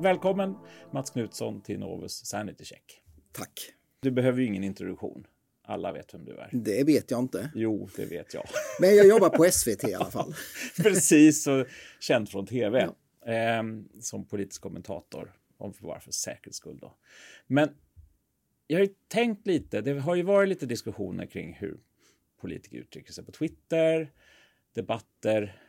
Välkommen Mats Knutsson till Novus Sanity Check. Tack. Du behöver ju ingen introduktion. Alla vet vem du är. Det vet jag inte. Jo, det vet jag. Men jag jobbar på SVT i alla fall. Precis, och känd från tv. Ja. Eh, som politisk kommentator, om för bara för säkerhets skull då. Men jag har ju tänkt lite, det har ju varit lite diskussioner kring hur politiker uttrycker sig på Twitter, debatter,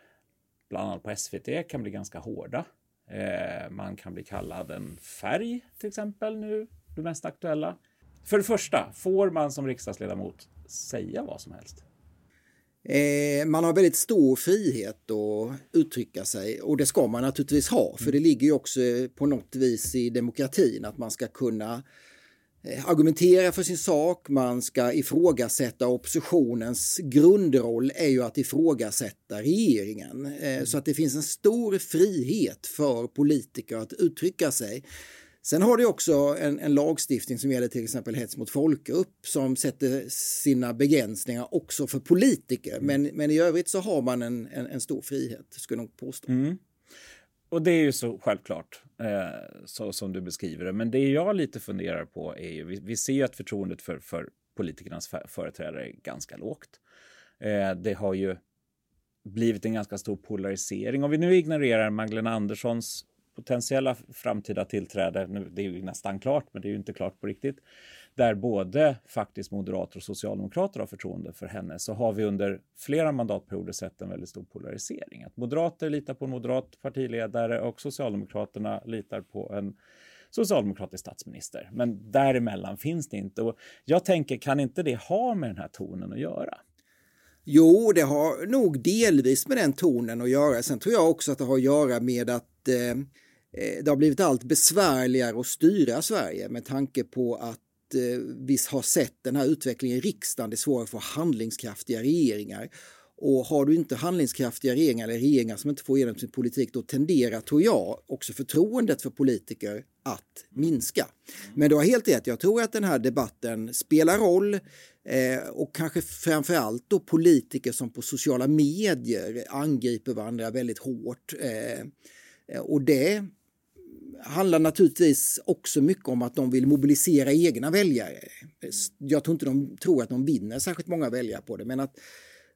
bland annat på SVT, kan bli ganska hårda. Eh, man kan bli kallad en färg, till exempel, nu, det mest aktuella. För det första, får man som riksdagsledamot säga vad som helst? Eh, man har väldigt stor frihet att uttrycka sig och det ska man naturligtvis ha för det ligger ju också på något vis i demokratin att man ska kunna argumentera för sin sak, man ska ifrågasätta oppositionens grundroll är ju att ifrågasätta regeringen. Mm. Så att det finns en stor frihet för politiker att uttrycka sig. Sen har det också en, en, lagstiftning som gäller till exempel hets mot folkgrupp som sätter sina begränsningar också för politiker. Mm. Men, men i övrigt så har man en, en, en stor frihet, skulle jag nog påstå. Mm. Och det är ju så självklart, eh, så som du beskriver det. Men det jag lite funderar på är ju, vi, vi ser ju att förtroendet för, för politikernas företrädare är ganska lågt. Eh, det har ju blivit en ganska stor polarisering. Om vi nu ignorerar Magdalena Anderssons potentiella framtida tillträde, nu, det är ju nästan klart, men det är ju inte klart på riktigt, där både faktiskt moderater och socialdemokrater har förtroende för henne, så har vi under flera mandatperioder sett en väldigt stor polarisering. Att moderater litar på en moderat partiledare och socialdemokraterna litar på en socialdemokratisk statsminister. Men däremellan finns det inte. Och jag tänker, kan inte det ha med den här tonen att göra? Jo, det har nog delvis med den tonen att göra. Sen tror jag också att det har att göra med att eh, eh det har blivit allt besvärligare att styra Sverige med tanke på att Eh, vi har sett den här utvecklingen i riksdagen. Det är svårare att få handlingskraftiga regeringar. Och har du inte handlingskraftiga regeringar eller regeringar som inte får igenom sin politik då tenderar, tror jag, också förtroendet för politiker att minska. Men du har helt rätt, jag tror att den här debatten spelar roll eh, och kanske framförallt då politiker som på sociala medier angriper varandra väldigt hårt. Eh, och det handlar naturligtvis också mycket om att de vill mobilisera egna väljare. Jag tror inte de tror att de vinner särskilt många väljare på det, men att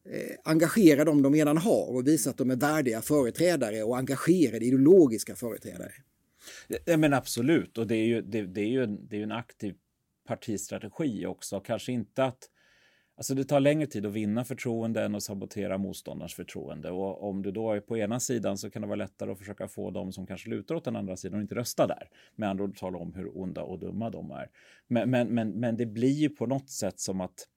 eh, engagera dem de redan har och visa att de är värdiga företrädare och engagerade ideologiska företrädare. Ja, men absolut, och det är ju, det, det är ju, det är en aktiv partistrategi också. Kanske inte att Alltså det tar längre tid att vinna förtroende än att sabotera motståndarens förtroende. Och om du då är på ena sidan så kan det vara lättare att försöka få dem som kanske lutar åt den andra sidan och inte rösta där. Med andra ord tala om hur onda och dumma de är. Men, men, men, men det blir ju på något sätt som att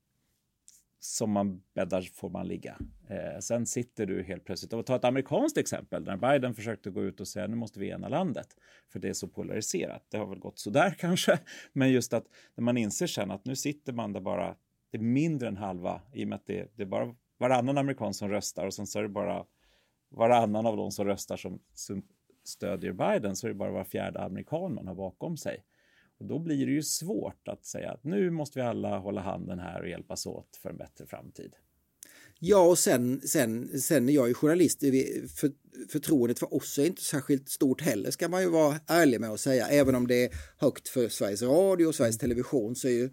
som man bäddar får man ligga. Eh, sen sitter du helt plötsligt, och ta ett amerikanskt exempel, när Biden försökte gå ut och säga nu måste vi ena landet, för det är så polariserat. Det har väl gått sådär kanske, men just att när man inser sen att nu sitter man där bara det är mindre än halva i och med att det, det är bara varannan amerikan som röstar och sen så är det bara varannan av de som röstar som, som stödjer Biden så är det bara var fjärde amerikan man har bakom sig. Och då blir det ju svårt att säga att nu måste vi alla hålla handen här och hjälpas åt för en bättre framtid. Ja, och sen, sen, sen när jag är journalist, för, förtroendet för oss är inte särskilt stort heller, ska man ju vara ärlig med att säga. Även om det är högt för Sveriges Radio och Sveriges Television så är ju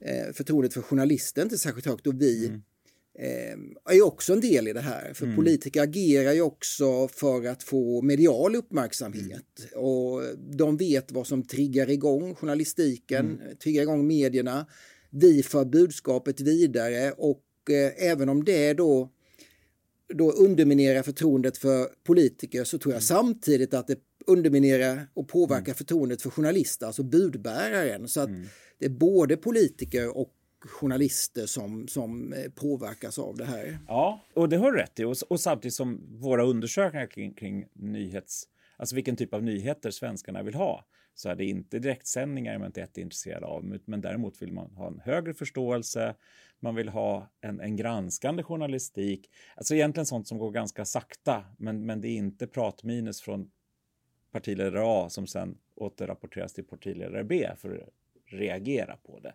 eh, förtroendet för journalister inte särskilt högt och vi mm. eh, är också en del i det här. För mm. politiker agerar ju också för att få medial uppmärksamhet mm. och de vet vad som triggar igång journalistiken, mm. triggar igång medierna. Vi för budskapet vidare och eh, även om det då då underminerar förtroendet för politiker så tror jag mm. samtidigt att det underminerar och påverkar mm. förtroendet för journalister, alltså budbäraren. Så att mm det är både politiker och journalister som, som eh, påverkas av det här. Ja, och det har du rätt i. Och, och samtidigt som våra undersökningar kring, kring nyhets, alltså vilken typ av nyheter svenskarna vill ha, så är det inte direktsändningar man inte är intresserad av, men däremot vill man ha en högre förståelse, man vill ha en, en granskande journalistik, alltså egentligen sånt som går ganska sakta, men, men det är inte pratminus från partiledare A som sen återrapporteras till partiledare B för reagera på det.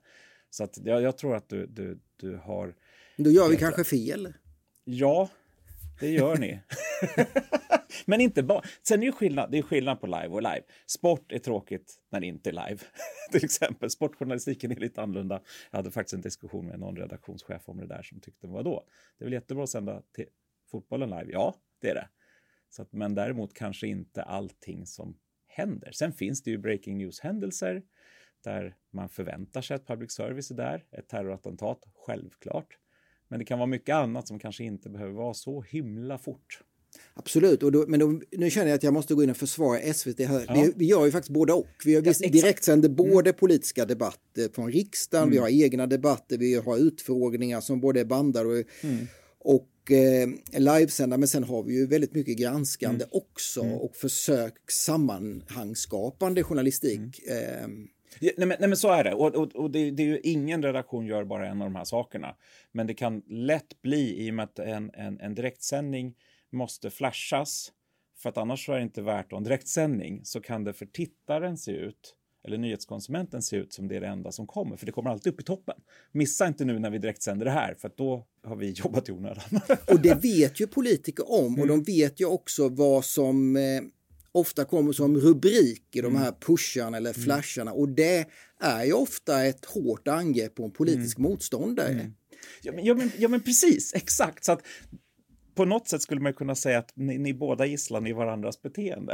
Så att jag, jag tror att du, du, du har... Då gör vi kanske fel. Ja, det gör ni. Men inte bara. Sen är det skillnad, det är skillnad på live och live. Sport är tråkigt när det inte är live. Till exempel sportjournalistiken är lite annorlunda. Jag hade faktiskt en diskussion med någon redaktionschef om det där som tyckte, vadå? Det är väl jättebra att sända fotbollen live? Ja, det är det. Så att, men däremot kanske inte allting som händer. Sen finns det ju breaking news-händelser där man förväntar sig att public service är där. Ett terrorattentat, självklart. Men det kan vara mycket annat som kanske inte behöver vara så himla fort. Absolut, och då, men då, nu känner jag att jag måste gå in och försvara SVT här. Ja. Vi, vi, gör ju faktiskt båda och. Vi, ja, vi direktsänder mm. både politiska debatter från riksdagen, mm. vi har egna debatter, vi har utfrågningar som både är bandade och, mm. Och eh, livesända, men sen har vi ju väldigt mycket granskande mm. också mm. och försök sammanhangsskapande journalistik. Eh, Ja, nej, men, nej, men, så är det. Och, och, och det, det, är ju ingen redaktion gör bara en av de här sakerna. Men det kan lätt bli, i och med att en, en, en direktsändning måste flashas, för att annars är det inte värt en direktsändning, så kan det för tittaren se ut eller nyhetskonsumenten se ut som det är det enda som kommer, för det kommer alltid upp i toppen. Missa inte nu när vi direktsänder det här, för då har vi jobbat i onödan. och det vet ju politiker om och mm. de vet ju också vad som eh, ofta kommer som rubrik i de mm. här pusharna eller mm. flasharna och det är ju ofta ett hårt angrepp på en politisk mm. motståndare. Ja, men, ja, men, ja, men precis, exakt. Så att på något sätt skulle man kunna säga att ni, ni båda gisslan i varandras beteende.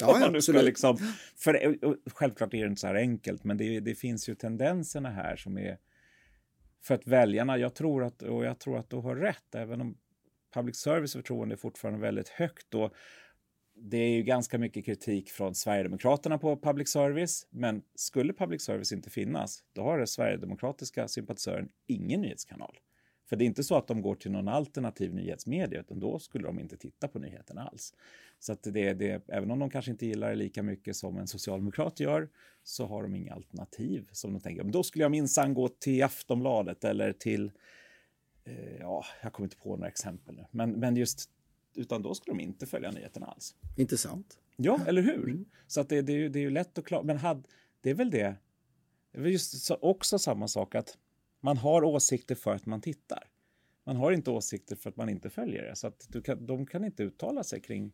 Ja, absolut. Liksom, för, självklart är det inte så här enkelt, men det, det, finns ju tendenserna här som är... För att väljarna, jag tror att, och jag tror att du har rätt, även om public service förtroende är fortfarande väldigt högt, och det är ju ganska mycket kritik från Sverigedemokraterna på public service, men skulle public service inte finnas, då har det sverigedemokratiska sympatisören ingen nyhetskanal. För det är inte så att de går till någon alternativ nyhetsmedia, utan då skulle de inte titta på nyheterna alls. Så att det, det, även om de kanske inte gillar det lika mycket som en socialdemokrat gör, så har de inga alternativ som de tänker. Men då skulle jag minsann gå till Aftonbladet eller till, eh, ja, jag kommer inte på några exempel nu, men, men just utan då skulle de inte följa nyheterna alls. Intressant. Ja, eller hur? Mm. Så att det, det, är ju, det är ju lätt att klara. Men had, det är väl det. Det är just också samma sak att man har åsikter för att man tittar. Man har inte åsikter för att man inte följer det. Så att du kan, de kan inte uttala sig kring,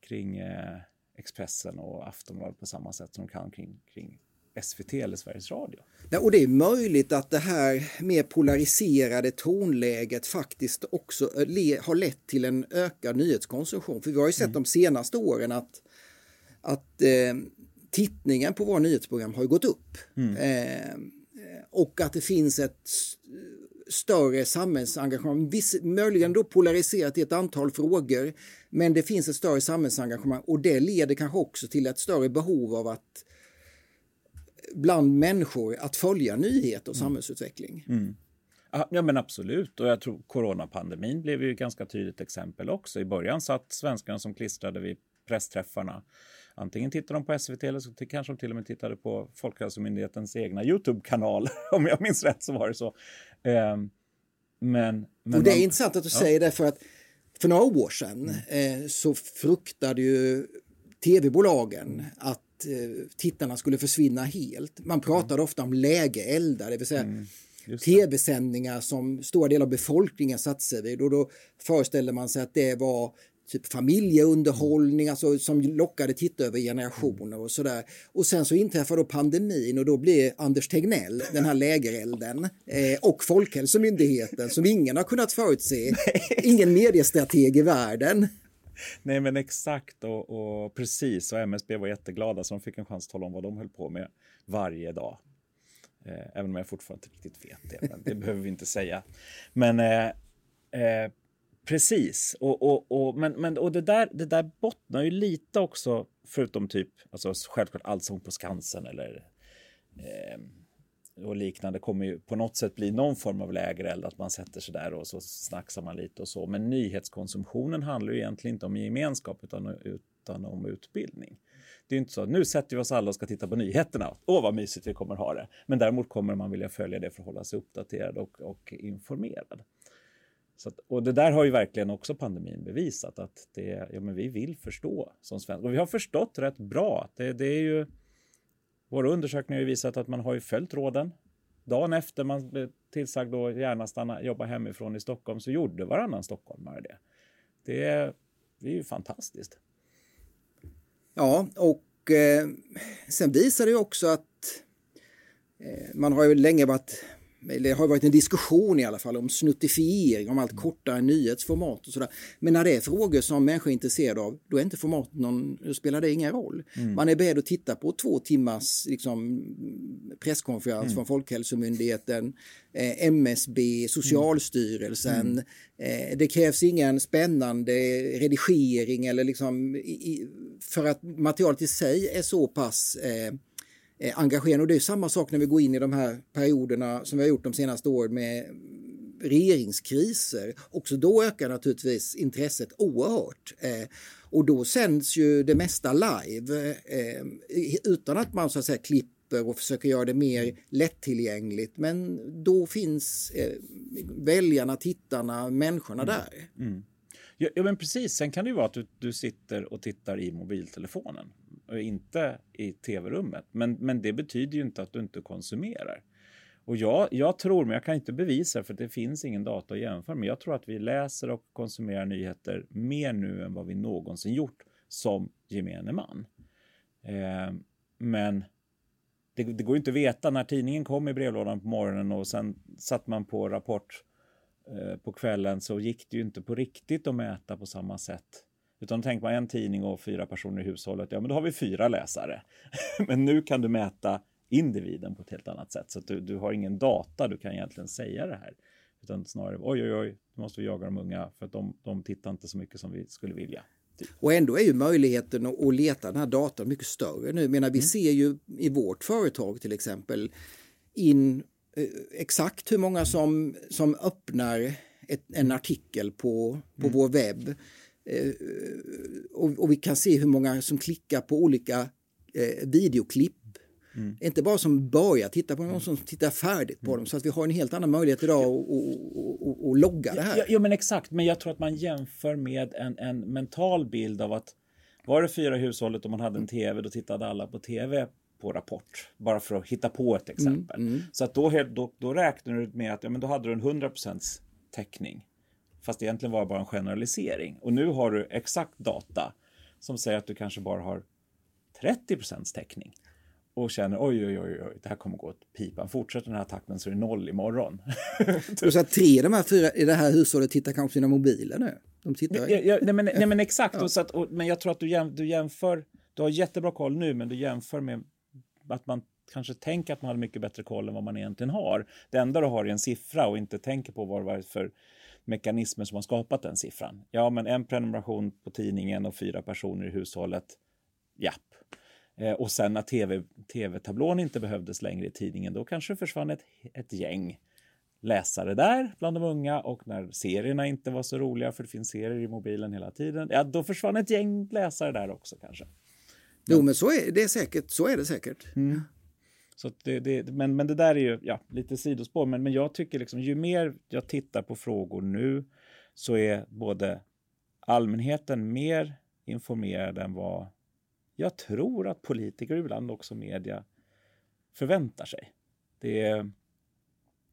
kring eh, Expressen och Aftonbladet på samma sätt som de kan kring, kring SVT eller Sveriges Radio. Ja, och det är möjligt att det här mer polariserade tonläget faktiskt också eh, har lett till en ökad nyhetskonsumtion. För vi har ju sett mm. de senaste åren att, att eh, tittningen på våra nyhetsprogram har gått upp. Mm. Eh, och att det finns ett större samhällsengagemang, Viss, möjligen då polariserat i ett antal frågor, men det finns ett större samhällsengagemang och det leder kanske också till ett större behov av att bland människor att följa nyheter och mm. samhällsutveckling. Mm. Ja, men absolut. Och jag tror coronapandemin blev ju ett ganska tydligt exempel också. I början satt svenskarna som klistrade vid pressträffarna. Antingen tittade de på SVT eller så kanske de till och med tittade på Folkhälsomyndighetens egna Youtube-kanal. Om jag minns rätt så var det så. Um, men, men och det är man, intressant att du ja. säger det för att för några år sedan mm. eh, så fruktade ju tv-bolagen att Eh, tittarna skulle försvinna helt. Man pratade mm. ofta om lägeeldar, det vill säga mm. tv-sändningar som stora delar av befolkningen satte sig vid. Och då föreställde man sig att det var typ familjeunderhållning alltså, som lockade tittare över generationer och sådär. Och sen så inträffar då pandemin och då blir Anders Tegnell, den här lägerelden, eh, och Folkhälsomyndigheten som ingen har kunnat förutse, ingen mediestrateg i världen. Nej, men exakt och, och, precis. Och MSB var jätteglada så de fick en chans att tala om vad de höll på med varje dag. Eh, även om jag fortfarande inte riktigt vet det, men det behöver vi inte säga. Men eh, eh, precis, och, och, och, men, men, och det, där, det där bottnar ju lite också, förutom typ, alltså självklart Allsång på Skansen eller eh, och liknande kommer ju på något sätt bli någon form av lägereld, att man sätter sig där och så snacksar man lite och så. Men nyhetskonsumtionen handlar ju egentligen inte om gemenskap utan, utan om utbildning. Det är inte så att nu sätter vi oss alla och ska titta på nyheterna. Åh, vad mysigt vi kommer ha det. Men däremot kommer man vilja följa det för att hålla sig uppdaterad och, och informerad. Så att, och det där har ju verkligen också pandemin bevisat att det, ja, men vi vill förstå som svenskar. Och vi har förstått rätt bra. Det, det är ju våra undersökningar har visat att man har ju följt råden. Dagen efter man blev tillsagd att gärna stanna, jobba hemifrån i Stockholm så gjorde varannan stockholmare det. Det är Det är ju fantastiskt. Ja, och eh, sen visar det ju också att eh, man har ju länge varit det har varit en diskussion i alla fall om snuttifiering, om allt kortare nyhetsformat och sådär. Men när det är frågor som människor är intresserade av, då är inte formatet någon, då spelar det ingen roll. Mm. Man är beredd att titta på två timmars liksom, presskonferens mm. från Folkhälsomyndigheten, eh, MSB, Socialstyrelsen. Mm. Eh, det krävs ingen spännande redigering eller liksom, i, för att materialet i sig är så pass eh, eh, engagerande. Och det är samma sak när vi går in i de här perioderna som vi har gjort de senaste åren med regeringskriser. Också då ökar naturligtvis intresset oerhört. Eh, och då sänds ju det mesta live eh, utan att man så att säga klipper och försöker göra det mer lättillgängligt. Men då finns eh, väljarna, tittarna, människorna mm. där. Mm. Ja, men precis. Sen kan det ju vara att du, du sitter och tittar i mobiltelefonen och inte i tv-rummet. Men, men det betyder ju inte att du inte konsumerar. Och jag, jag tror, men jag kan inte bevisa för det finns ingen data att jämföra men jag tror att vi läser och konsumerar nyheter mer nu än vad vi någonsin gjort som gemene man. Eh, men det, det, går inte att veta när tidningen kom i brevlådan på morgonen och sen satt man på Rapport eh, på kvällen så gick det ju inte på riktigt att mäta på samma sätt utan tänker man en tidning och fyra personer i hushållet, ja men då har vi fyra läsare. men nu kan du mäta individen på ett helt annat sätt. Så du, du har ingen data du kan egentligen säga det här. Utan snarare, oj oj oj, nu måste vi jaga de unga för att de, de tittar inte så mycket som vi skulle vilja. Typ. Och ändå är ju möjligheten att leta den här datan mycket större nu. Jag menar, vi mm. ser ju i vårt företag till exempel in eh, exakt hur många som, som öppnar ett, en artikel på, på mm. vår webb och, och, vi kan se hur många som klickar på olika eh, videoklipp. Mm. Inte bara som börjar titta på någon som tittar färdigt på mm. dem så att vi har en helt annan möjlighet idag att, att logga det här. Ja, ja, men exakt, men jag tror att man jämför med en, en mental bild av att var det fyra hushållet och man hade en tv då tittade alla på tv på Rapport. Bara för att hitta på ett exempel. Mm, mm. Så att då, då, då räknar du med att ja, men då hade du en 100% täckning. Fast egentligen var det bara en generalisering. Och nu har du exakt data som säger att du kanske bara har 30% täckning och känner oj, oj, oj, oj, det här kommer gå åt pipan. Fortsätter den här takten så är det noll imorgon. och så att tre av de här fyra i det här hushållet tittar kanske på sina mobiler nu? De tittar... Ja, ja, nej, men, nej, men exakt. Ja. Och så att, och, men jag tror att du, jäm, du jämför, du har jättebra koll nu, men du jämför med att man kanske tänker att man har mycket bättre koll än vad man egentligen har. Det enda du har är en siffra och inte tänker på vad det var för mekanismer som har skapat den siffran. Ja, men en prenumeration på tidningen och fyra personer i hushållet. Japp. Eh, och sen när TV, tv-tablån inte behövdes längre i tidningen, då kanske det försvann ett, ett gäng läsare där bland de unga och när serierna inte var så roliga för det finns serier i mobilen hela tiden, ja då försvann ett gäng läsare där också kanske. Jo men så är det säkert, så är det säkert. Mm. Så det, det, men, men det där är ju ja, lite sidospår. Men, men jag tycker liksom ju mer jag tittar på frågor nu så är både allmänheten mer informerad än vad jag tror att politiker och ibland också media förväntar sig. Det är,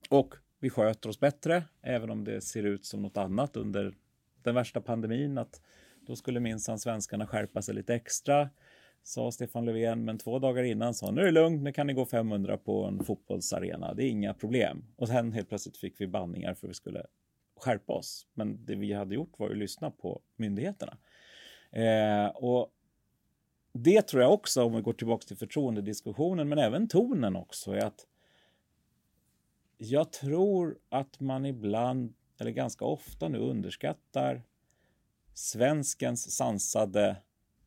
och vi sköter oss bättre, även om det ser ut som något annat under den värsta pandemin. Att då skulle minsann svenskarna skärpa sig lite extra sa Stefan Löfven, men två dagar innan sa nu är det lugnt, nu kan ni gå 500 på en fotbollsarena, det är inga problem. Och sen helt plötsligt fick vi banningar för att vi skulle skärpa oss. Men det vi hade gjort var att lyssna på myndigheterna. Eh, och det tror jag också, om vi går tillbaka till förtroendediskussionen, men även tonen också, är att jag tror att man ibland, eller ganska ofta nu, underskattar svenskens sansade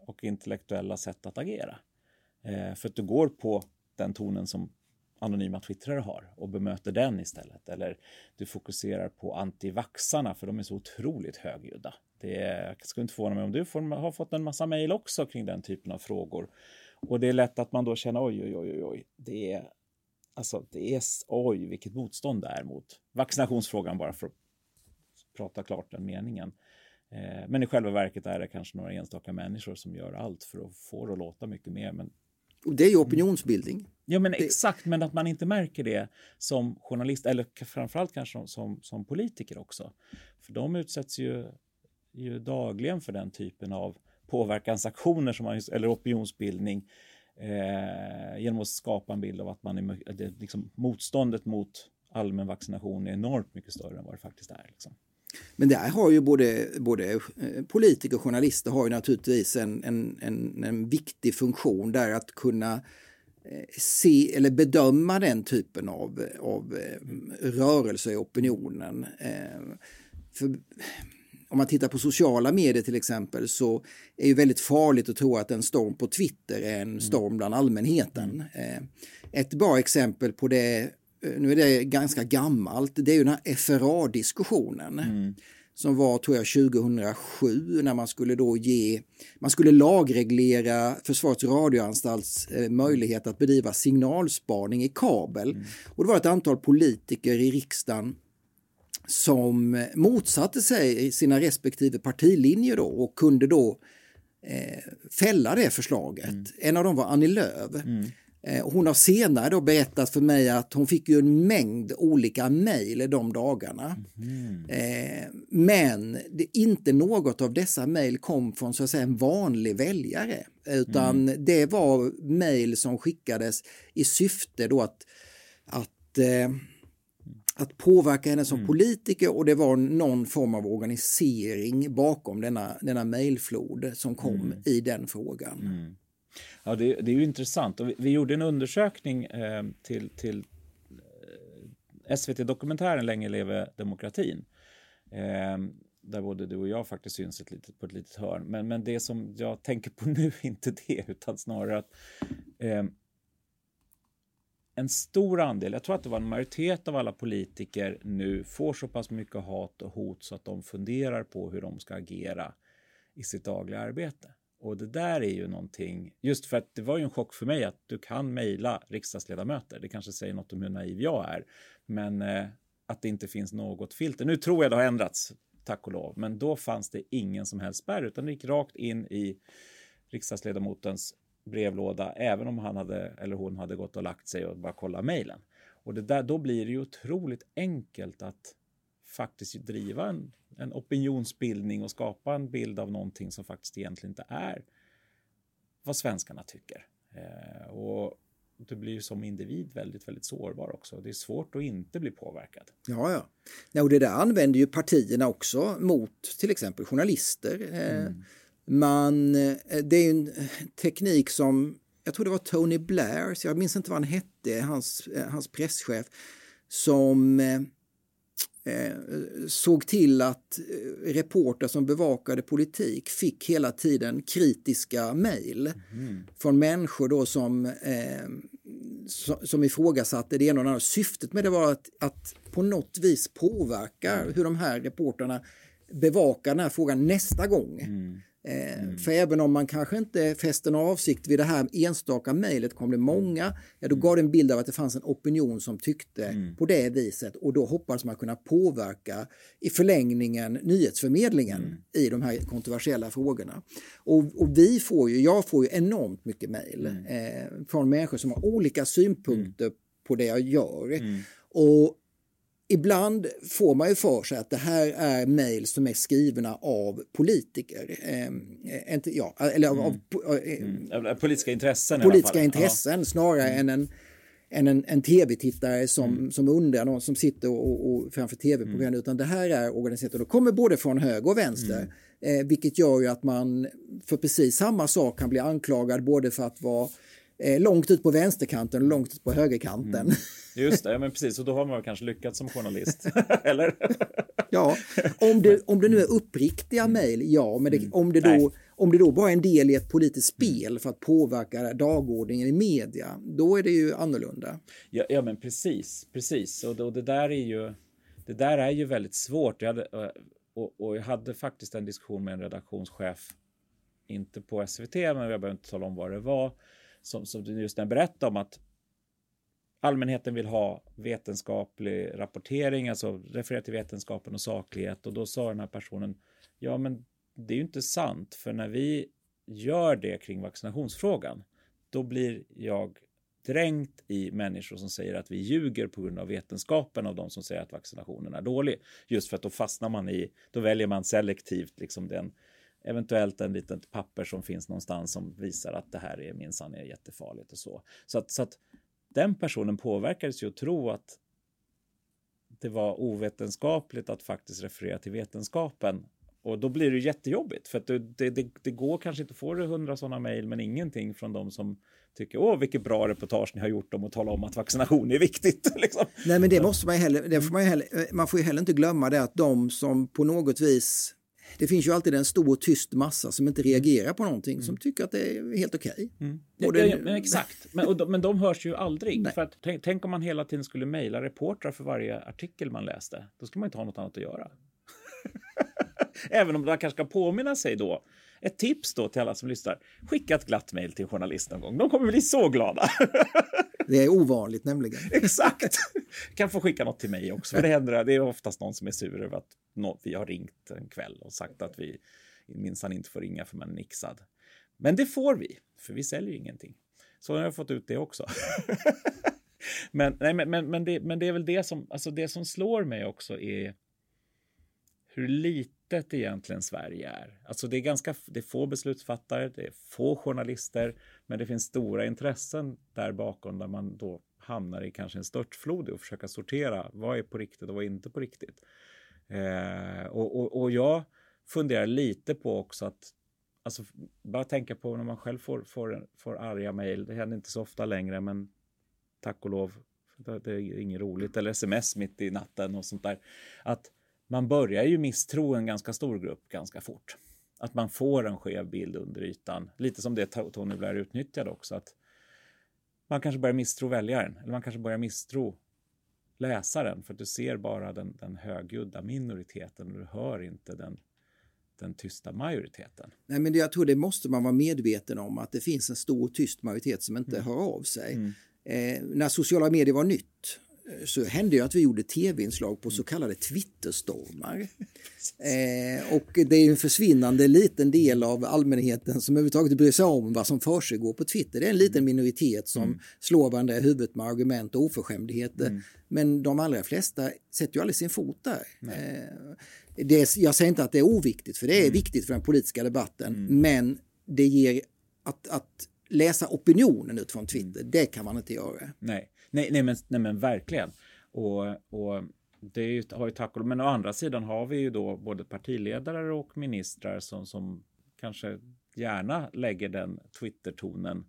och intellektuella sätt att agera. Eh, för att du går på den tonen som anonyma twittrare har och bemöter den istället. Eller du fokuserar på antivaxarna för de är så otroligt högljudda. Det är, skulle inte förvåna mig om du får, har fått en massa mejl också kring den typen av frågor. Och det är lätt att man då känner oj, oj, oj, oj, det är alltså det är oj, vilket motstånd det är mot vaccinationsfrågan bara för att prata klart den meningen. Eh, men i själva verket är det kanske några enstaka människor som gör allt för att få det att låta mycket mer. Men... Och det är ju opinionsbildning. Ja, men det... exakt, men att man inte märker det som journalist eller framförallt kanske som, som, som politiker också. För de utsätts ju ju dagligen för den typen av påverkansaktioner som man, eller opinionsbildning eh, genom att skapa en bild av att man är, det, liksom, motståndet mot allmän vaccination är enormt mycket större än vad det faktiskt är. Liksom. Men där har ju både, både eh, politiker och journalister har ju naturligtvis en, en, en, en viktig funktion där att kunna eh, se eller bedöma den typen av, av eh, rörelse i opinionen. För om man tittar på sociala medier till exempel så är det väldigt farligt att tro att en storm på Twitter är en storm bland allmänheten. Ett bra exempel på det nu är det ganska gammalt, det är ju den här FRA-diskussionen. Mm. Som var, tror jag, 2007 när man skulle då ge, man skulle lagreglera Försvarets radioanstalts eh, möjlighet att bedriva signalspaning i kabel. Mm. Och det var ett antal politiker i riksdagen som motsatte sig sina respektive partilinjer då och kunde då eh, fälla det förslaget. Mm. En av dem var Annie Lööf. Mm. Eh, hon har senare då berättat för mig att hon fick ju en mängd olika mejl de dagarna. Mm. Men inte något av dessa mejl kom från så att säga en vanlig väljare. Utan mm. det var mejl som skickades i syfte då att, att, eh, att påverka henne som mm. politiker och det var någon form av organisering bakom denna, denna mejlflod som kom mm. i den frågan. Mm. Ja, det, det, är ju intressant. Och vi, vi gjorde en undersökning eh, till, till eh, SVT-dokumentären Länge leve demokratin. Eh, där både du och jag faktiskt syns ett litet, på ett litet hörn. Men, men det som jag tänker på nu är inte det, utan snarare att eh, en stor andel, jag tror att det var en majoritet av alla politiker nu får så pass mycket hat och hot så att de funderar på hur de ska agera i sitt dagliga arbete. Och det där är ju någonting, just för att det var ju en chock för mig att du kan mejla riksdagsledamöter. Det kanske säger något om hur naiv jag är, men eh, att det inte finns något filter. Nu tror jag det har ändrats, tack och lov, men då fanns det ingen som helst spärr, utan det gick rakt in i riksdagsledamotens brevlåda, även om han hade eller hon hade gått och lagt sig och bara kollat mejlen. Och det där, då blir det ju otroligt enkelt att faktiskt driva en en opinionsbildning och skapa en bild av någonting som faktiskt egentligen inte är vad svenskarna tycker. Eh, och du blir ju som individ väldigt, väldigt sårbar också. Det är svårt att inte bli påverkad. Ja, ja. ja och det där använder ju partierna också mot till exempel journalister. Eh, mm. Man, eh, det är en teknik som, jag tror det var Tony Blair, så jag minns inte vad han hette, hans, eh, hans presschef, som såg till att eh, reporter som bevakade politik fick hela tiden kritiska mejl mm. från människor då som, eh, som ifrågasatte det ena och det andra. Syftet med det var att, att på något vis påverka hur de här reporterna bevakar den här frågan nästa gång. Mm. Eh, mm. För även om man kanske inte fäster någon avsikt vid det här enstaka mejlet kom det många, ja då gav det en bild av att det fanns en opinion som tyckte mm. på det viset och då hoppas man kunna påverka i förlängningen nyhetsförmedlingen mm. i de här kontroversiella frågorna. Och, och, vi får ju, jag får ju enormt mycket mejl mm. eh, från människor som har olika synpunkter mm. på det jag gör. Mm. Och Ibland får man ju för sig att det här är mejl som är skrivna av politiker. Eh, inte, ja, eller av, mm. av eh, mm. politiska intressen. Politiska intressen ja. snarare mm. än en, än en, en tv-tittare som, mm. som undrar, någon som sitter och, och framför tv-program, mm. utan det här är organiserat och det kommer både från höger och vänster. Eh, vilket gör ju att man för precis samma sak kan bli anklagad både för att vara eh, långt ut på vänsterkanten och långt ut på högerkanten. Just det, ja, men precis. Och då har man kanske lyckats som journalist. Eller? ja, om det, om det nu är uppriktiga mm. mejl, ja. Men det, mm. om, det då, om det då bara är en del i ett politiskt spel för att påverka dagordningen i media, då är det ju annorlunda. Ja, ja men precis, precis. Och, och det där är ju det där är ju väldigt svårt. Jag hade, och, och jag hade faktiskt en diskussion med en redaktionschef, inte på SVT, men jag behöver inte tala om vad det var, som, som just den berättade om att allmänheten vill ha vetenskaplig rapportering, alltså referera till vetenskapen och saklighet. Och då sa den här personen, ja men det är ju inte sant, för när vi gör det kring vaccinationsfrågan, då blir jag dränkt i människor som säger att vi ljuger på grund av vetenskapen av de som säger att vaccinationen är dålig. Just för att då fastnar man i, då väljer man selektivt liksom den eventuellt en litet papper som finns någonstans som visar att det här är minsann är jättefarligt och så. Så att, så att den personen påverkades ju att tro att det var ovetenskapligt att faktiskt referera till vetenskapen. Och då blir det jättejobbigt för att det, det, det går kanske inte att få hundra sådana mejl men ingenting från de som tycker åh vilket bra reportage ni har gjort om att tala om att vaccination är viktigt. Liksom. Nej men det måste man ju heller, det får man, ju heller, man får ju heller inte glömma det att de som på något vis det finns ju alltid en stor tyst massa som inte reagerar på någonting mm. som tycker att det är helt okej. Okay. Mm. Ja, ja, exakt, men, de, men de hörs ju aldrig. För att, tänk, tänk, om man hela tiden skulle mejla reportrar för varje artikel man läste. Då skulle man inte ha något annat att göra. Även om man kanske ska påminna sig då. Ett tips då till alla som lyssnar. Skicka ett glatt mejl till journalisten någon gång. De kommer bli så glada. Det är ovanligt nämligen. Exakt. Kan få skicka något till mig också. För det händer. Det är oftast någon som är sur över att vi har ringt en kväll och sagt att vi minsann inte får ringa för man är nixad. Men det får vi, för vi säljer ingenting. Så har jag fått ut det också. men, nej, men, men, men, det, men det är väl det som, alltså det som slår mig också är hur lite litet egentligen Sverige är. Alltså det är ganska det är få beslutsfattare, det är få journalister, men det finns stora intressen där bakom där man då hamnar i kanske en störtflod och försöka sortera vad är på riktigt och vad är inte på riktigt. Eh, och, och, och jag funderar lite på också att Alltså, bara tänka på när man själv får, får, får arga mejl. Det händer inte så ofta längre, men tack och lov, det är inget roligt. Eller sms mitt i natten och sånt där. Att man börjar ju misstro en ganska stor grupp ganska fort. Att man får en skev bild under ytan. Lite som det Tony Blair utnyttjade också. Att man kanske börjar misstro väljaren eller man kanske börjar misstro läsaren för att du ser bara den, den högljudda minoriteten och du hör inte den, den tysta majoriteten. Nej, men jag tror det måste man vara medveten om att det finns en stor tyst majoritet som inte mm. hör av sig. Mm. Eh, när sociala medier var nytt så hände ju att vi gjorde tv-inslag på så kallade Twitterstormar. Eh, och det är en försvinnande liten del av allmänheten som överhuvudtaget bryr sig om vad som försiggår på Twitter. Det är en liten minoritet som mm. slår varandra i huvudet med argument och oförskämdheter. Mm. Men de allra flesta sätter ju aldrig sin fot där. Eh, det jag säger inte att det är oviktigt, för det är mm. viktigt för den politiska debatten. Mm. Men det ger att, att läsa opinionen utifrån Twitter, det kan man inte göra. Nej. Nej, nej, men, nej men verkligen. Och, och det ju, har ju tack och Men å andra sidan har vi ju då både partiledare och ministrar som, som kanske gärna lägger den Twitter-tonen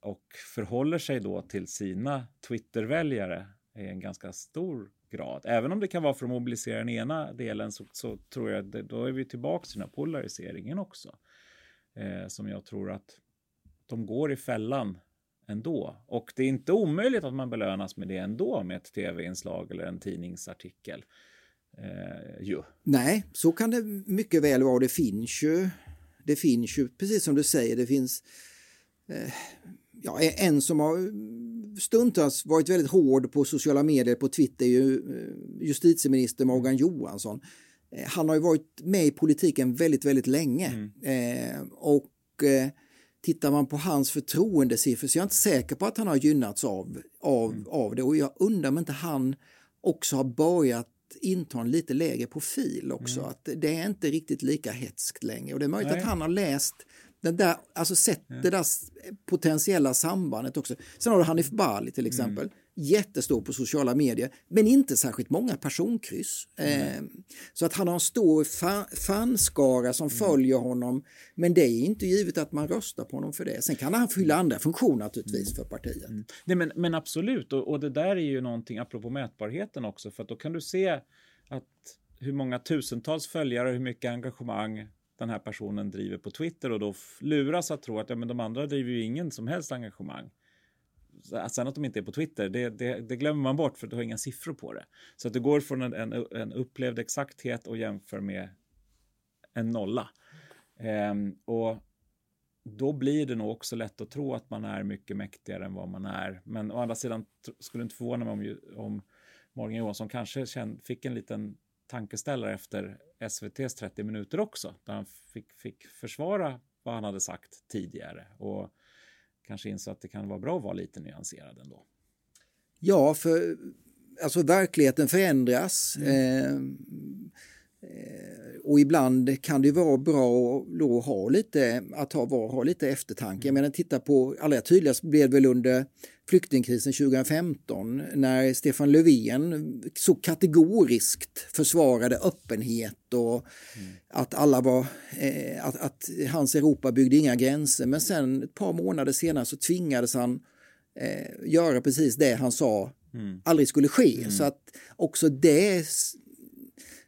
och förhåller sig då till sina Twitter-väljare i en ganska stor grad. Även om det kan vara för att mobilisera den ena delen så, så tror jag att då är vi tillbaka till den här polariseringen också. Eh, som jag tror att de går i fällan ändå. Och det är inte omöjligt att man belönas med det ändå med ett tv-inslag eller en tidningsartikel. Eh, ju. Nej, så kan det mycket väl vara. Det finns ju, det finns ju precis som du säger, det finns eh, ja, en som har stundtals varit väldigt hård på sociala medier, på Twitter, är ju eh, justitieminister Morgan Johansson. Eh, han har ju varit med i politiken väldigt, väldigt länge. Mm. Eh, och eh, Tittar man på hans förtroendesiffror så är jag inte säker på att han har gynnats av, av, mm. av det och jag undrar om inte han också har börjat inta en lite lägre profil också. Mm. Att det är inte riktigt lika hetskt längre och det är möjligt Nej. att han har läst den där, alltså sett ja. det där potentiella sambandet också. Sen har du Hanif Bali till exempel. Mm jättestor på sociala medier, men inte särskilt många personkryss. Mm. Eh, så att han har en stor fa fanskara som mm. följer honom, men det är inte givet att man röstar på honom för det. Sen kan han fylla andra funktioner naturligtvis för partiet. Mm. Nej, men, men absolut, och, och, det där är ju någonting apropå mätbarheten också, för att då kan du se att hur många tusentals följare, hur mycket engagemang den här personen driver på Twitter och då luras att tro att ja, men de andra driver ju ingen som helst engagemang. Sen att de inte är på Twitter, det, det, det, glömmer man bort för du har inga siffror på det. Så att du går från en, en, en upplevd exakthet och jämför med en nolla. Ehm, och då blir det nog också lätt att tro att man är mycket mäktigare än vad man är. Men å andra sidan skulle det inte förvåna mig om, om Morgan Johansson kanske känd, fick en liten tankeställare efter SVTs 30 minuter också, där han fick, fick försvara vad han hade sagt tidigare. Och kanske insåg att det kan vara bra att vara lite nyanserad ändå. Ja, för alltså verkligheten förändras. Mm. Eh, och ibland kan det vara bra att ha lite, att ha, ha lite eftertanke. Jag menar, titta på, allra tydligast blev väl under flyktingkrisen 2015 när Stefan Löfven så kategoriskt försvarade öppenhet och mm. att alla var, eh, att, att, hans Europa byggde inga gränser. Men sen ett par månader senare så tvingades han eh, göra precis det han sa mm. aldrig skulle ske. Mm. Så att också det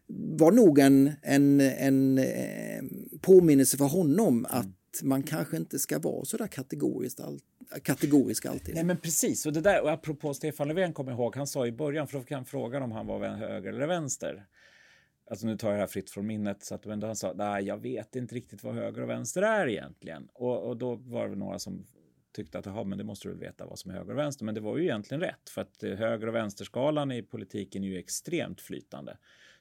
var nog en, en, en eh, påminnelse för honom att man kanske inte ska vara så där kategoriskt all, kategorisk alltid. Nej men precis, och det där, och apropå Stefan Löfven jag ihåg, han sa i början, för då fick han frågan om han var höger eller vänster. Alltså nu tar jag det här fritt från minnet, så att ändå han sa, nej jag vet inte riktigt vad höger och vänster är egentligen. Och, och då var det några som tyckte att jaha, men det måste du veta vad som är höger och vänster. Men det var ju egentligen rätt, för att höger och vänsterskalan i politiken är ju extremt flytande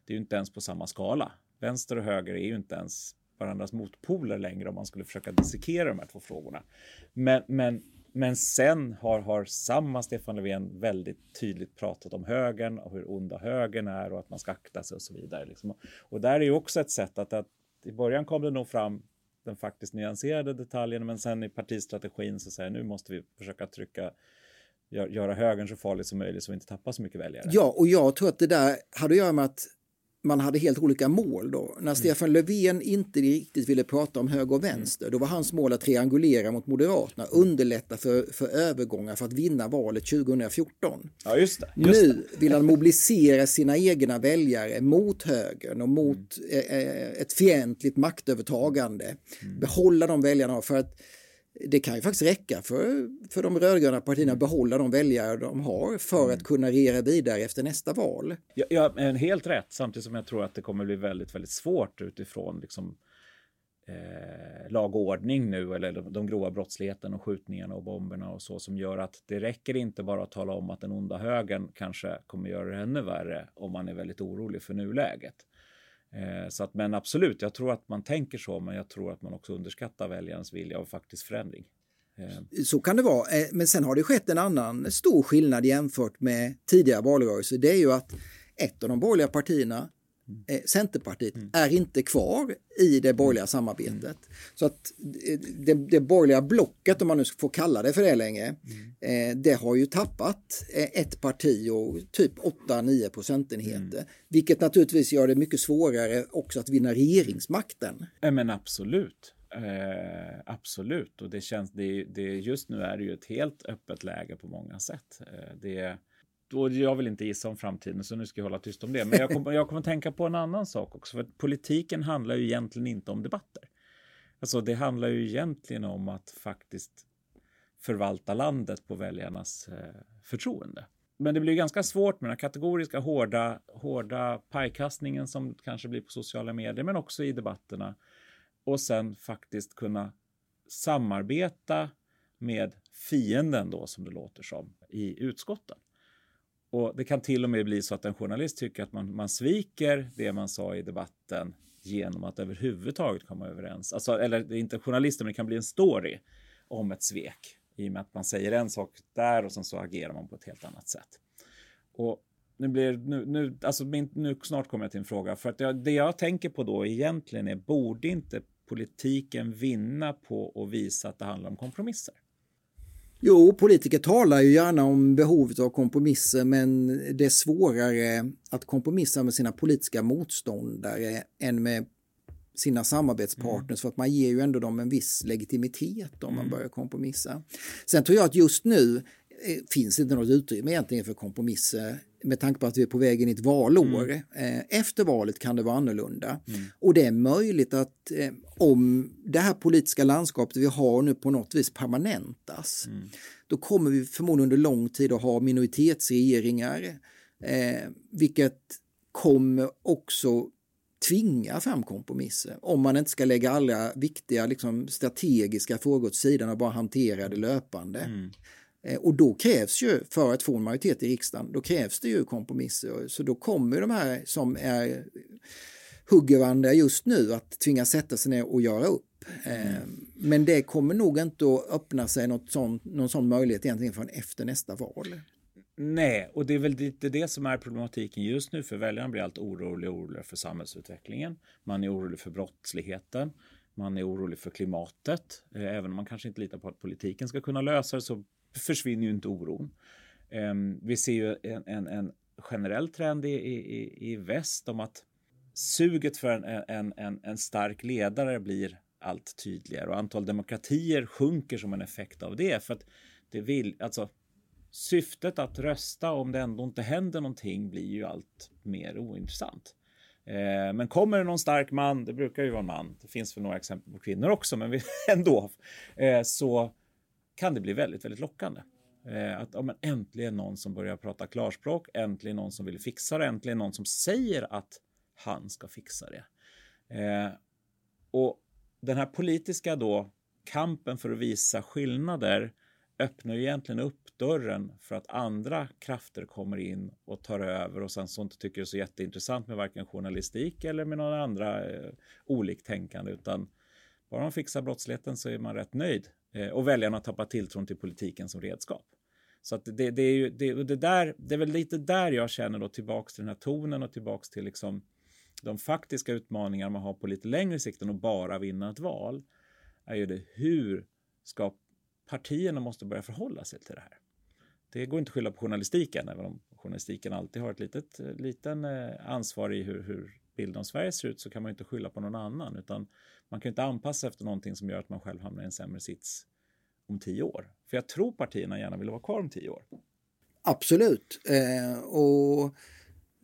det är ju inte ens på samma skala. Vänster och höger är ju inte ens varandras motpoler längre om man skulle försöka dissekera de här två frågorna. Men, men, men sen har, har samma Stefan Löfven väldigt tydligt pratat om högern och hur onda högern är och att man ska akta sig och så vidare. Liksom. Och där är ju också ett sätt att, att i början kom det nog fram den faktiskt nyanserade detaljen, men sen i partistrategin så säger nu måste vi försöka trycka göra högern så farlig som möjligt så vi inte tappar så mycket väljare. Ja, och jag tror att det där hade att göra med att man hade helt olika mål då. När mm. Stefan Löfven inte riktigt ville prata om höger och vänster, då var hans mål att triangulera mot Moderaterna, underlätta för, för övergångar för att vinna valet 2014. Ja, just det, just nu vill han mobilisera sina egna väljare mot högern och mot mm. eh, ett fientligt maktövertagande. Mm. Behålla de väljarna för att det kan ju faktiskt räcka för, för de rödgröna partierna att behålla de väljare de har för mm. att kunna regera vidare efter nästa val. Ja, ja, helt rätt, samtidigt som jag tror att det kommer bli väldigt, väldigt svårt utifrån liksom, eh, lag och ordning nu eller de, de grova brottsligheten och skjutningarna och bomberna och så som gör att det räcker inte bara att tala om att den onda högern kanske kommer göra det ännu värre om man är väldigt orolig för nuläget. Eh, så att, men absolut, jag tror att man tänker så, men jag tror att man också underskattar väljarens vilja och faktisk förändring. Eh, så kan det vara, eh, men sen har det skett en annan stor skillnad jämfört med tidigare valrörelser. Det är ju att ett av de borgerliga partierna eh, Centerpartiet mm. är inte kvar i det borgerliga mm. samarbetet. Mm. Så att eh, det, det borgerliga blocket, om man nu får kalla det för det längre, mm. eh, det har ju tappat eh, ett parti och typ 8-9 procentenheter. Mm. Vilket naturligtvis gör det mycket svårare också att vinna regeringsmakten. Men absolut. Eh, absolut, och det känns, det, det, just nu är det ju ett helt öppet läge på många sätt. Eh, det och jag vill inte gissa om framtiden, så nu ska jag hålla tyst om det. Men jag kommer, jag kommer tänka på en annan sak också. För politiken handlar ju egentligen inte om debatter. Alltså det handlar ju egentligen om att faktiskt förvalta landet på väljarnas eh, förtroende. Men det blir ganska svårt med den kategoriska hårda, hårda pajkastningen som kanske blir på sociala medier, men också i debatterna. Och sen faktiskt kunna samarbeta med fienden då, som det låter som, i utskotten. Och det kan till och med bli så att en journalist tycker att man, man sviker det man sa i debatten genom att överhuvudtaget komma överens. Alltså, eller det är inte journalister, men det kan bli en story om ett svek i och med att man säger en sak där och sen så agerar man på ett helt annat sätt. Och nu blir nu, nu, alltså min, nu snart kommer jag till en fråga för att jag, det jag tänker på då egentligen är borde inte politiken vinna på att visa att det handlar om kompromisser? Jo, politiker talar ju gärna om behovet av kompromisser men det är svårare att kompromissa med sina politiska motståndare än med sina samarbetspartners mm. för att man ger ju ändå dem en viss legitimitet om mm. man börjar kompromissa. Sen tror jag att just nu eh, finns inte något utrymme egentligen för kompromisser med tanke på att vi är på väg in i ett valår. Mm. Eh, efter valet kan det vara annorlunda. Mm. Och det är möjligt att eh, om det här politiska landskapet vi har nu på något vis permanentas, mm. då kommer vi förmodligen under lång tid att ha minoritetsregeringar, eh, vilket kommer också tvinga fram kompromisser om man inte ska lägga alla viktiga liksom, strategiska frågor åt sidan och bara hantera det löpande. Eh, och då krävs ju, för att få en majoritet i riksdagen, då krävs det ju kompromisser. Så då kommer de här som är hugger varandra just nu att tvingas sätta sig ner och göra upp. Mm. Men det kommer nog inte att öppna sig något sånt, någon sån möjlighet egentligen förrän efter nästa val. Nej, och det är väl lite det som är problematiken just nu för väljarna blir allt oroligare och oroligare för samhällsutvecklingen. Man är orolig för brottsligheten. Man är orolig för klimatet. Eh, även om man kanske inte litar på att politiken ska kunna lösa det så försvinner ju inte oron. Ehm, vi ser ju en, en, en generell trend i, i, i väst om att suget för en, en, en, en stark ledare blir allt tydligare och antal demokratier sjunker som en effekt av det. För att det vill, alltså syftet att rösta om det ändå inte händer någonting blir ju allt mer ointressant. Eh, men kommer det någon stark man, det brukar ju vara en man, det finns väl några exempel på kvinnor också, men ändå, eh, så kan det bli väldigt, väldigt lockande. Eh, att ja, men äntligen någon som börjar prata klarspråk, äntligen någon som vill fixa det, äntligen någon som säger att han ska fixa det. Eh, och den här politiska då kampen för att visa skillnader öppnar ju egentligen upp dörren för att andra krafter kommer in och tar över och sen sånt inte tycker det är så jätteintressant med varken journalistik eller med några andra eh, oliktänkande utan bara man fixar brottsligheten så är man rätt nöjd Eh, och väljarna tappar tilltron till politiken som redskap. Så att det, det är ju det, det, där, det är väl lite där jag känner då tillbaks till den här tonen och tillbaks till liksom de faktiska utmaningar man har på lite längre sikt än att bara vinna ett val. Är ju det hur ska partierna måste börja förhålla sig till det här. Det går inte att skylla på journalistiken, även om journalistiken alltid har ett litet eh, liten eh, ansvar i hur, hur bild om Sverige ser ut så kan man inte skylla på någon annan utan man kan inte anpassa efter någonting som gör att man själv hamnar i en sämre sits om tio år. För jag tror partierna gärna vill vara kvar om tio år. Absolut. Eh, och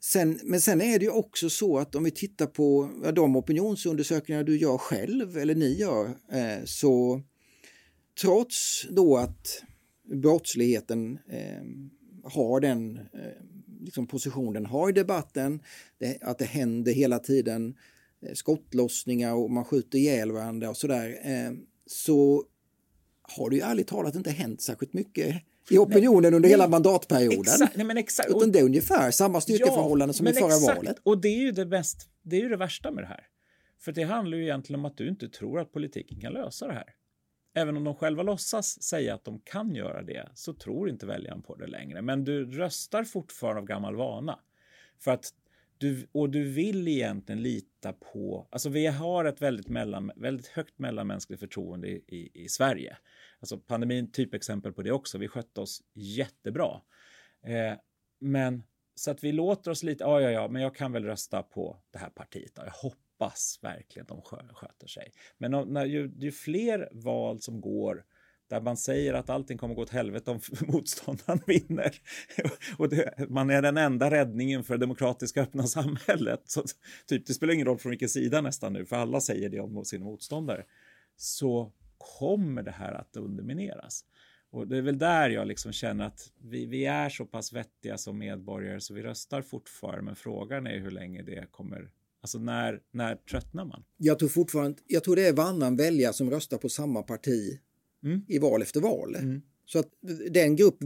sen, men sen är det ju också så att om vi tittar på de opinionsundersökningar du gör själv eller ni gör eh, så trots då att brottsligheten eh, har den eh, liksom position den har i debatten, det, att det händer hela tiden eh, skottlossningar och man skjuter ihjäl varandra och sådär, eh, så har det ju ärligt talat inte hänt särskilt mycket i opinionen nej, under nej, hela mandatperioden. Exakt, nej, men exakt. Utan det är ungefär samma styrkeförhållande ja, som i förra exakt. valet. Och det är ju det, bäst, det är ju det värsta med det här. För det handlar ju egentligen om att du inte tror att politiken kan lösa det här. Även om de själva låtsas säga att de kan göra det så tror inte väljaren på det längre. Men du röstar fortfarande av gammal vana. För att du, och du vill egentligen lita på, alltså vi har ett väldigt, mellan, väldigt högt mellanmänskligt förtroende i, i, i Sverige. Alltså pandemin typexempel på det också. Vi skötte oss jättebra. Eh, men så att vi låter oss lite, ja, ja, ja, men jag kan väl rösta på det här partiet. Jag hoppas verkligen de sköter sig. Men när, ju, ju fler val som går där man säger att allting kommer gå åt helvete om motståndaren vinner. och det, man är den enda räddningen för det demokratiska öppna samhället. Så, typ, det spelar ingen roll från vilken sida nästan nu, för alla säger det om sin motståndare. Så kommer det här att undermineras. Och det är väl där jag liksom känner att vi, vi är så pass vettiga som medborgare så vi röstar fortfarande, men frågan är hur länge det kommer Alltså när, när tröttnar man? Jag tror fortfarande, jag tror det är varannan väljare som röstar på samma parti mm. i val efter val. Mm. Så att den grupp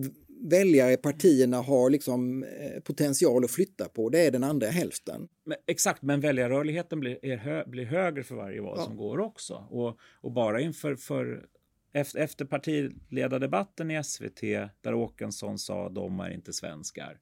väljare partierna har liksom eh, potential att flytta på, det är den andra hälften. Men, exakt, men väljarrörligheten blir, hö, blir högre för varje val ja. som går också. Och, och bara inför för, efter, efter partiledardebatten i SVT där Åkesson sa de är inte svenskar.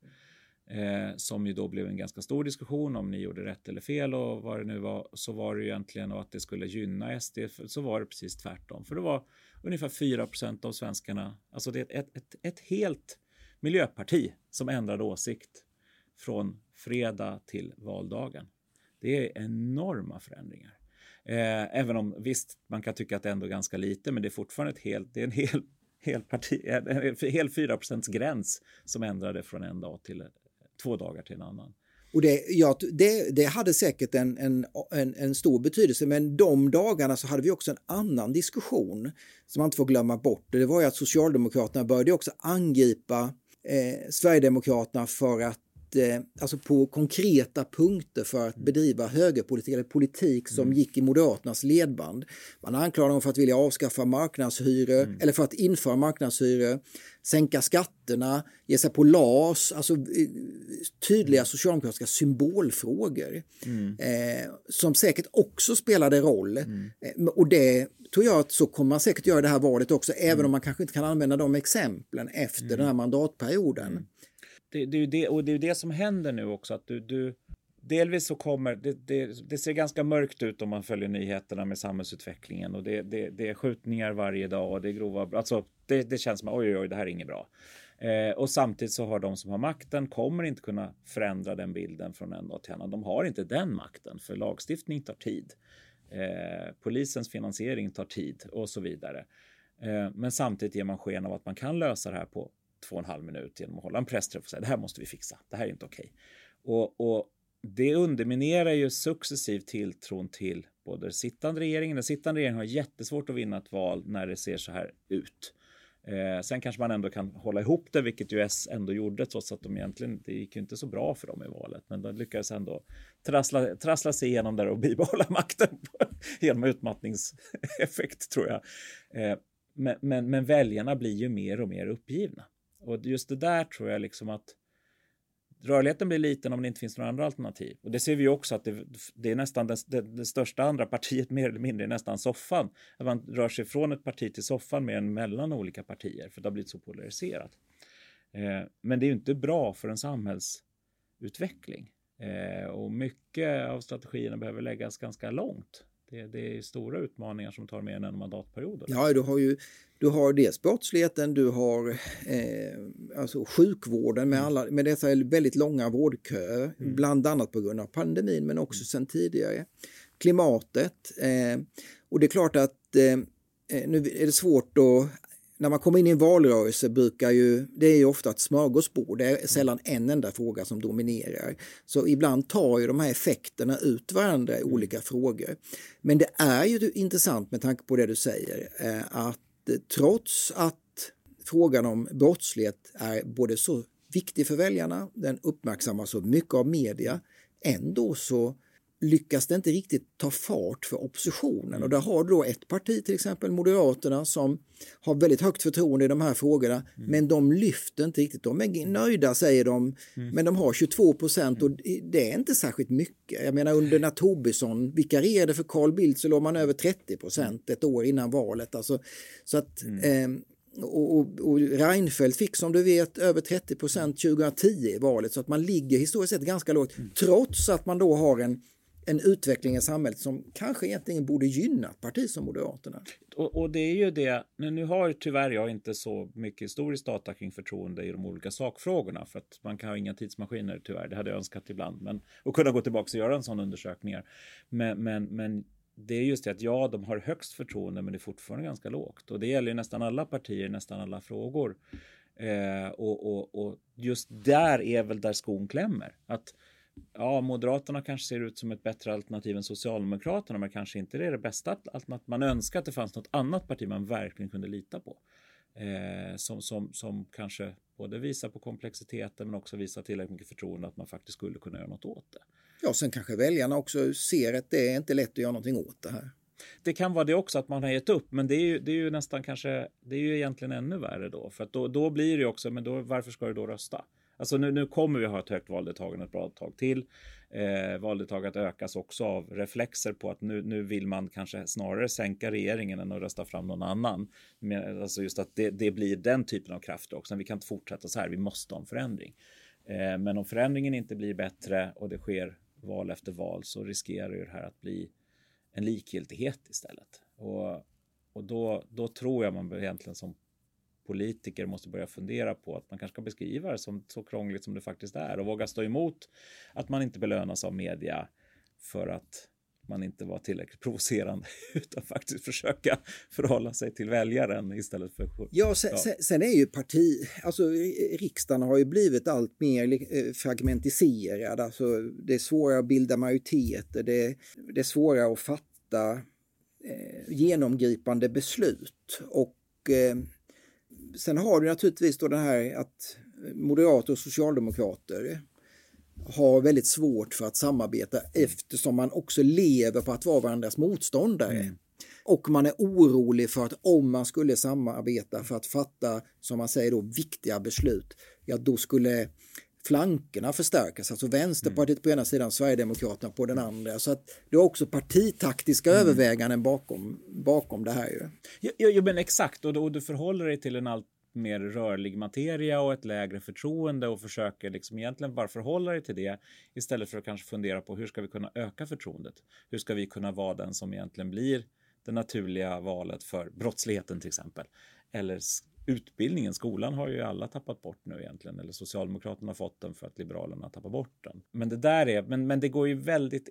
Eh, som ju då blev en ganska stor diskussion om ni gjorde rätt eller fel och vad det nu var. Så var det ju egentligen att det skulle gynna SD. Så var det precis tvärtom. För det var ungefär 4% av svenskarna, alltså det är ett, ett, ett helt miljöparti som ändrade åsikt från fredag till valdagen. Det är enorma förändringar. Eh, även om visst, man kan tycka att det är ändå ganska lite, men det är fortfarande ett helt, det är en hel, hel, parti, en hel 4 gräns som ändrade från en dag till två dagar till en annan. Och det, ja, det, det hade säkert en, en, en, en, stor betydelse, men de dagarna så hade vi också en annan diskussion som man inte får glömma bort. Det var ju att Socialdemokraterna började också angripa eh, Sverigedemokraterna för att eh, alltså på konkreta punkter för att bedriva högerpolitik eller politik som mm. gick i Moderaternas ledband. Man anklagar dem för att vilja avskaffa marknadshyror mm. eller för att införa marknadshyror, sänka skatterna, ge sig på LAS, alltså eh, tydliga mm. socialdemokratiska symbolfrågor mm. eh, som säkert också spelade roll. Mm. Eh, och det tror jag att så kommer man säkert göra det här valet också, även mm. om man kanske inte kan använda de exemplen efter den här mandatperioden det, det, är det, och det är det som händer nu också. att du, du Delvis så kommer det, det, det, ser ganska mörkt ut om man följer nyheterna med samhällsutvecklingen och det, det, det är skjutningar varje dag och det är grova, alltså det, det känns som oj, oj, oj, det här är inget bra. Eh, och samtidigt så har de som har makten kommer inte kunna förändra den bilden från en dag till en annan. De har inte den makten för lagstiftning tar tid. Eh, polisens finansiering tar tid och så vidare. Eh, men samtidigt ger man sken av att man kan lösa det här på två och en halv minut genom att hålla en pressträff och säga det här måste vi fixa, det här är inte okej. Och, och det underminerar ju successivt tilltron till både sittande regeringen. Den sittande regeringen har jättesvårt att vinna ett val när det ser så här ut. Eh, sen kanske man ändå kan hålla ihop det, vilket ju S ändå gjorde, trots att de egentligen, det gick ju inte så bra för dem i valet. Men de lyckades ändå trassla, trassla sig igenom där och bibehålla makten genom utmattningseffekt, tror jag. Eh, men, men, men väljarna blir ju mer och mer uppgivna. Och just det där tror jag liksom att rörligheten blir liten om det inte finns några andra alternativ. Och det ser vi också att det, det är nästan det, det, det, största andra partiet mer eller mindre är nästan soffan. Att man rör sig från ett parti till soffan mer än mellan olika partier för det har blivit så polariserat. Eh, men det är ju inte bra för en samhällsutveckling. Eh, och mycket av strategierna behöver läggas ganska långt det, det, är stora utmaningar som tar mer än en mandatperiod. Ja, du har ju du har dels brottsligheten, du har eh, alltså sjukvården med, alla, med dessa väldigt långa vårdköer, mm. bland annat på grund av pandemin men också mm. sedan tidigare. Klimatet. Eh, och det är klart att eh, eh nu är det svårt att när man kommer in i en valrörelse brukar ju, det är ju ofta ett smörgåsbord, det är sällan en enda fråga som dominerar. Så ibland tar ju de här effekterna ut varandra i olika frågor. Men det är ju intressant med tanke på det du säger, eh, att eh, trots att frågan om brottslighet är både så viktig för väljarna, den uppmärksammas så mycket av media, ändå så lyckas det inte riktigt ta fart för oppositionen. Och där har du då ett parti, till exempel Moderaterna, som har väldigt högt förtroende i de här frågorna, mm. men de lyfter inte riktigt. De är nöjda, säger de, mm. men de har 22 procent och det är inte särskilt mycket. Jag menar under när Tobisson vikarierade för Carl Bildt så låg man över 30 procent ett år innan valet. Alltså, så att, mm. eh, och, och, och Reinfeldt fick som du vet över 30 procent 2010 i valet så att man ligger historiskt sett ganska lågt mm. trots att man då har en en utveckling i samhället som kanske egentligen borde gynna ett parti som Moderaterna. Och, och, det är ju det, nu har tyvärr jag inte så mycket historisk data kring förtroende i de olika sakfrågorna för att man kan ha inga tidsmaskiner tyvärr, det hade jag önskat ibland, men och kunna gå tillbaka och göra en sån undersökning. Men, men, men det är just det att ja, de har högst förtroende, men det är fortfarande ganska lågt och det gäller ju nästan alla partier, nästan alla frågor. Eh, och, och, och just där är väl där skon klämmer. Att ja, Moderaterna kanske ser ut som ett bättre alternativ än Socialdemokraterna, men kanske inte det är det bästa alternativet. Man önskar att det fanns något annat parti man verkligen kunde lita på. Eh, som, som, som kanske både visar på komplexiteten men också visar tillräckligt mycket förtroende att man faktiskt skulle kunna göra något åt det. Ja, sen kanske väljarna också ser att det är inte lätt att göra någonting åt det här. Det kan vara det också att man har gett upp, men det är ju, det är ju nästan kanske, det är ju egentligen ännu värre då, för att då, då blir det ju också, men då, varför ska du då rösta? Alltså nu, nu kommer vi ha ett högt valdeltagande ett bra tag till. Eh, valdeltagandet ökas också av reflexer på att nu, nu vill man kanske snarare sänka regeringen än att rösta fram någon annan. Men, alltså just att det, det blir den typen av krafter också. Vi kan inte fortsätta så här, vi måste ha en förändring. Eh, men om förändringen inte blir bättre och det sker val efter val så riskerar det här att bli en likgiltighet istället. Och, och då, då tror jag man egentligen som politiker måste börja fundera på att man kanske ska beskriva det som så krångligt som det faktiskt är och våga stå emot att man inte belönas av media för att man inte var tillräckligt provocerande utan faktiskt försöka förhålla sig till väljaren istället för... Ja, sen, ja. sen är ju parti, alltså riksdagen har ju blivit allt mer eh, fragmentiserad, alltså det är svårare att bilda majoriteter, det, det är svårare att fatta eh, genomgripande beslut och eh, sen har du naturligtvis då det här att moderater och socialdemokrater har väldigt svårt för att samarbeta eftersom man också lever på att vara varandras motståndare. Mm. Och man är orolig för att om man skulle samarbeta för att fatta, som man säger då, viktiga beslut, ja då skulle flankerna förstärkas, alltså Vänsterpartiet mm. på ena sidan, Sverigedemokraterna på den andra. Så att det är också partitaktiska mm. överväganden bakom, bakom det här. Ju. Ja, ja, men exakt, och, då, och du förhåller dig till en allt mer rörlig materia och ett lägre förtroende och försöker liksom egentligen bara förhålla dig till det istället för att kanske fundera på hur ska vi kunna öka förtroendet? Hur ska vi kunna vara den som egentligen blir det naturliga valet för brottsligheten till exempel? Eller utbildningen, skolan har ju alla tappat bort nu egentligen, eller Socialdemokraterna har fått den för att Liberalerna tappar bort den. Men det där är, men, men det går ju väldigt,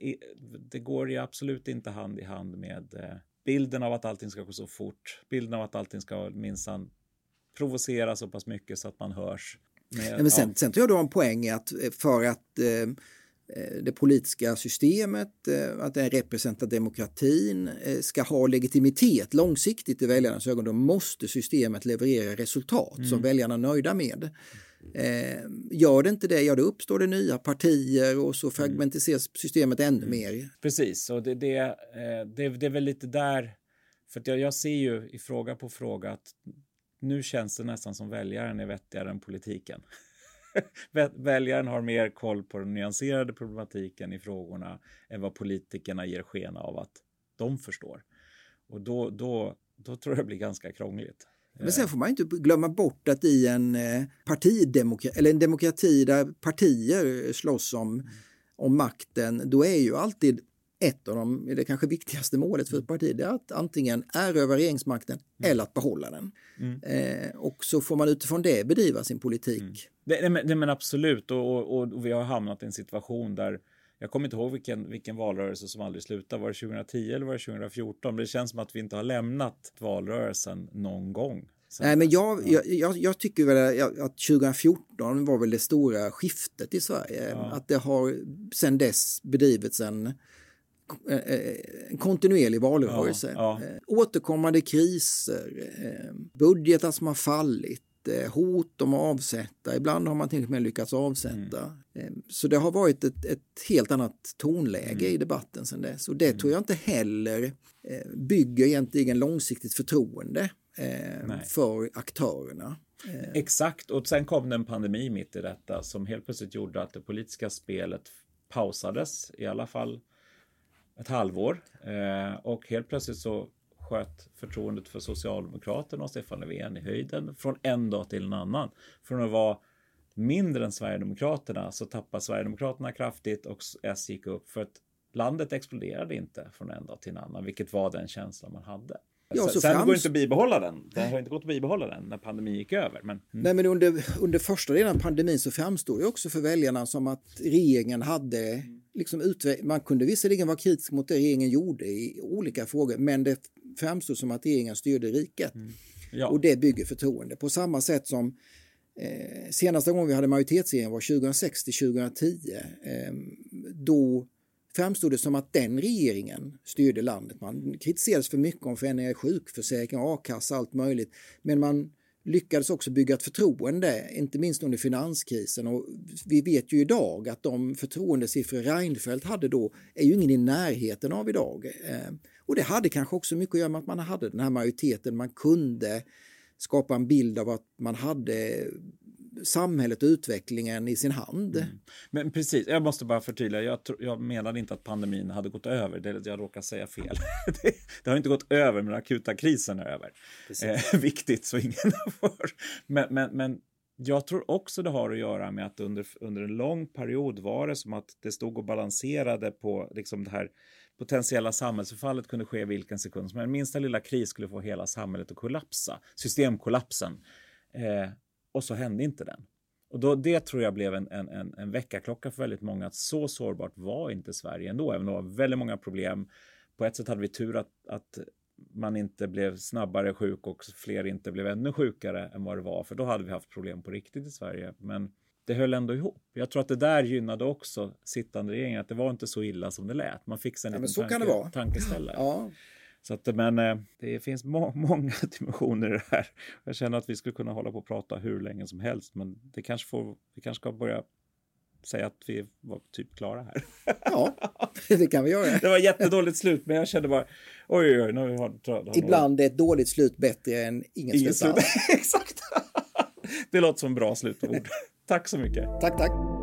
det går ju absolut inte hand i hand med eh, bilden av att allting ska gå så fort, bilden av att allting ska minsann provocera så pass mycket så att man hörs. Med, men sen, ja. sen tror jag du har en poäng i att eh, för att eh, Eh, det politiska systemet, eh, att den representerar demokratin, eh, ska ha legitimitet långsiktigt i väljarnas ögon, då måste systemet leverera resultat mm. som väljarna är nöjda med. Gör det inte det, ja då uppstår det nya partier och så mm. fragmentiseras systemet ännu mm. mer. Precis, och det, det, det, det är väl lite där, för jag, jag ser ju i fråga på fråga att nu känns det nästan som väljaren är vettigare än politiken. Väljaren har mer koll på den nyanserade problematiken i frågorna än vad politikerna ger sken av att de förstår. Och då, då, då tror jag det blir ganska krångligt. Men sen får man inte glömma bort att i en eh, partidemokrati, eller en demokrati där partier slåss om, mm. om makten, då är ju alltid ett av de, det kanske viktigaste målet för ett parti, är att antingen erövra regeringsmakten mm. eller att behålla den. Mm. Eh, och så får man utifrån det bedriva sin politik. Mm. Det, det, det, men absolut, och, och, och, vi har hamnat i en situation där jag kommer inte ihåg vilken, vilken valrörelse som aldrig slutade. Var det 2010 eller var det 2014? Det känns som att vi inte har lämnat valrörelsen någon gång. Nej, men jag, jag, jag, tycker väl att 2014 var väl det stora skiftet i Sverige. Ja. Att det har sedan dess bedrivits en en eh, eh, kontinuerlig valrörelse. Ja, ja. Eh, återkommande kriser, budgetar som har fallit, hot om att avsätta. Ibland har man till och med lyckats avsätta. Mm. Så det har varit ett, ett helt annat tonläge mm. i debatten sedan dess. Och det mm. tror jag inte heller bygger egentligen långsiktigt förtroende Nej. för aktörerna. Exakt, och sen kom det en pandemi mitt i detta som helt plötsligt gjorde att det politiska spelet pausades, i alla fall ett halvår eh, och helt plötsligt så sköt förtroendet för Socialdemokraterna och Stefan Löfven i höjden från en dag till en annan. Från att vara mindre än Sverigedemokraterna så tappade Sverigedemokraterna kraftigt och S gick upp för att landet exploderade inte från en dag till en annan, vilket var den känslan man hade. Ja, Sen frams... går det inte att bibehålla den. Det har inte gått att bibehålla den när pandemin gick över. Men, mm. Nej, men under, under första delen av pandemin så framstod det också för väljarna som att regeringen hade liksom man kunde visserligen vara kritisk mot det regeringen gjorde i olika frågor, men det framstod som att regeringen styrde riket. Mm. Ja. Och det bygger förtroende. På samma sätt som eh, senaste gången vi hade majoritetsregering var 2006 till 2010. Eh, då framstod det som att den regeringen styrde landet. Man kritiserades för mycket om förändringar i sjukförsäkring, a-kassa, allt möjligt. Men man lyckades också bygga ett förtroende, inte minst under finanskrisen. Och vi vet ju idag att de förtroendesiffror Reinfeldt hade då är ju ingen i närheten av idag. Eh, och det hade kanske också mycket att göra med att man hade den här majoriteten. Man kunde skapa en bild av att man hade samhället och utvecklingen i sin hand. Mm. Men precis, jag måste bara förtydliga. Jag, jag menade inte att pandemin hade gått över. Det, jag råkar säga fel. det, det, har inte gått över, men den akuta krisen är över. Eh, viktigt så ingen får. Men, men, men jag tror också det har att göra med att under, under en lång period var det som att det stod och balanserade på liksom det här potentiella samhällsförfallet kunde ske vilken sekund som helst. Minsta lilla kris skulle få hela samhället att kollapsa. Systemkollapsen. Eh, och så hände inte den. Och då, det tror jag blev en, en, en, en väckarklocka för väldigt många att så sårbart var inte Sverige ändå, även om det var väldigt många problem. På ett sätt hade vi tur att, att man inte blev snabbare sjuk och fler inte blev ännu sjukare än vad det var, för då hade vi haft problem på riktigt i Sverige. Men det höll ändå ihop. Jag tror att det där gynnade också sittande regering, att det var inte så illa som det lät. Man fick en ja, liten tanke, tankeställare. ja. Så att, men eh, det finns må många dimensioner i det här. Jag känner att vi skulle kunna hålla på och prata hur länge som helst, men det kanske får, vi kanske ska börja säga att vi var typ klara här. Ja, det kan vi göra. Det var jättedåligt slut, men jag kände bara oj, oj. Nu har, har, har Ibland är ett dåligt slut bättre än inget Inget slut alls. Exakt. Det låter som bra slutord. Tack så mycket. Tack, tack.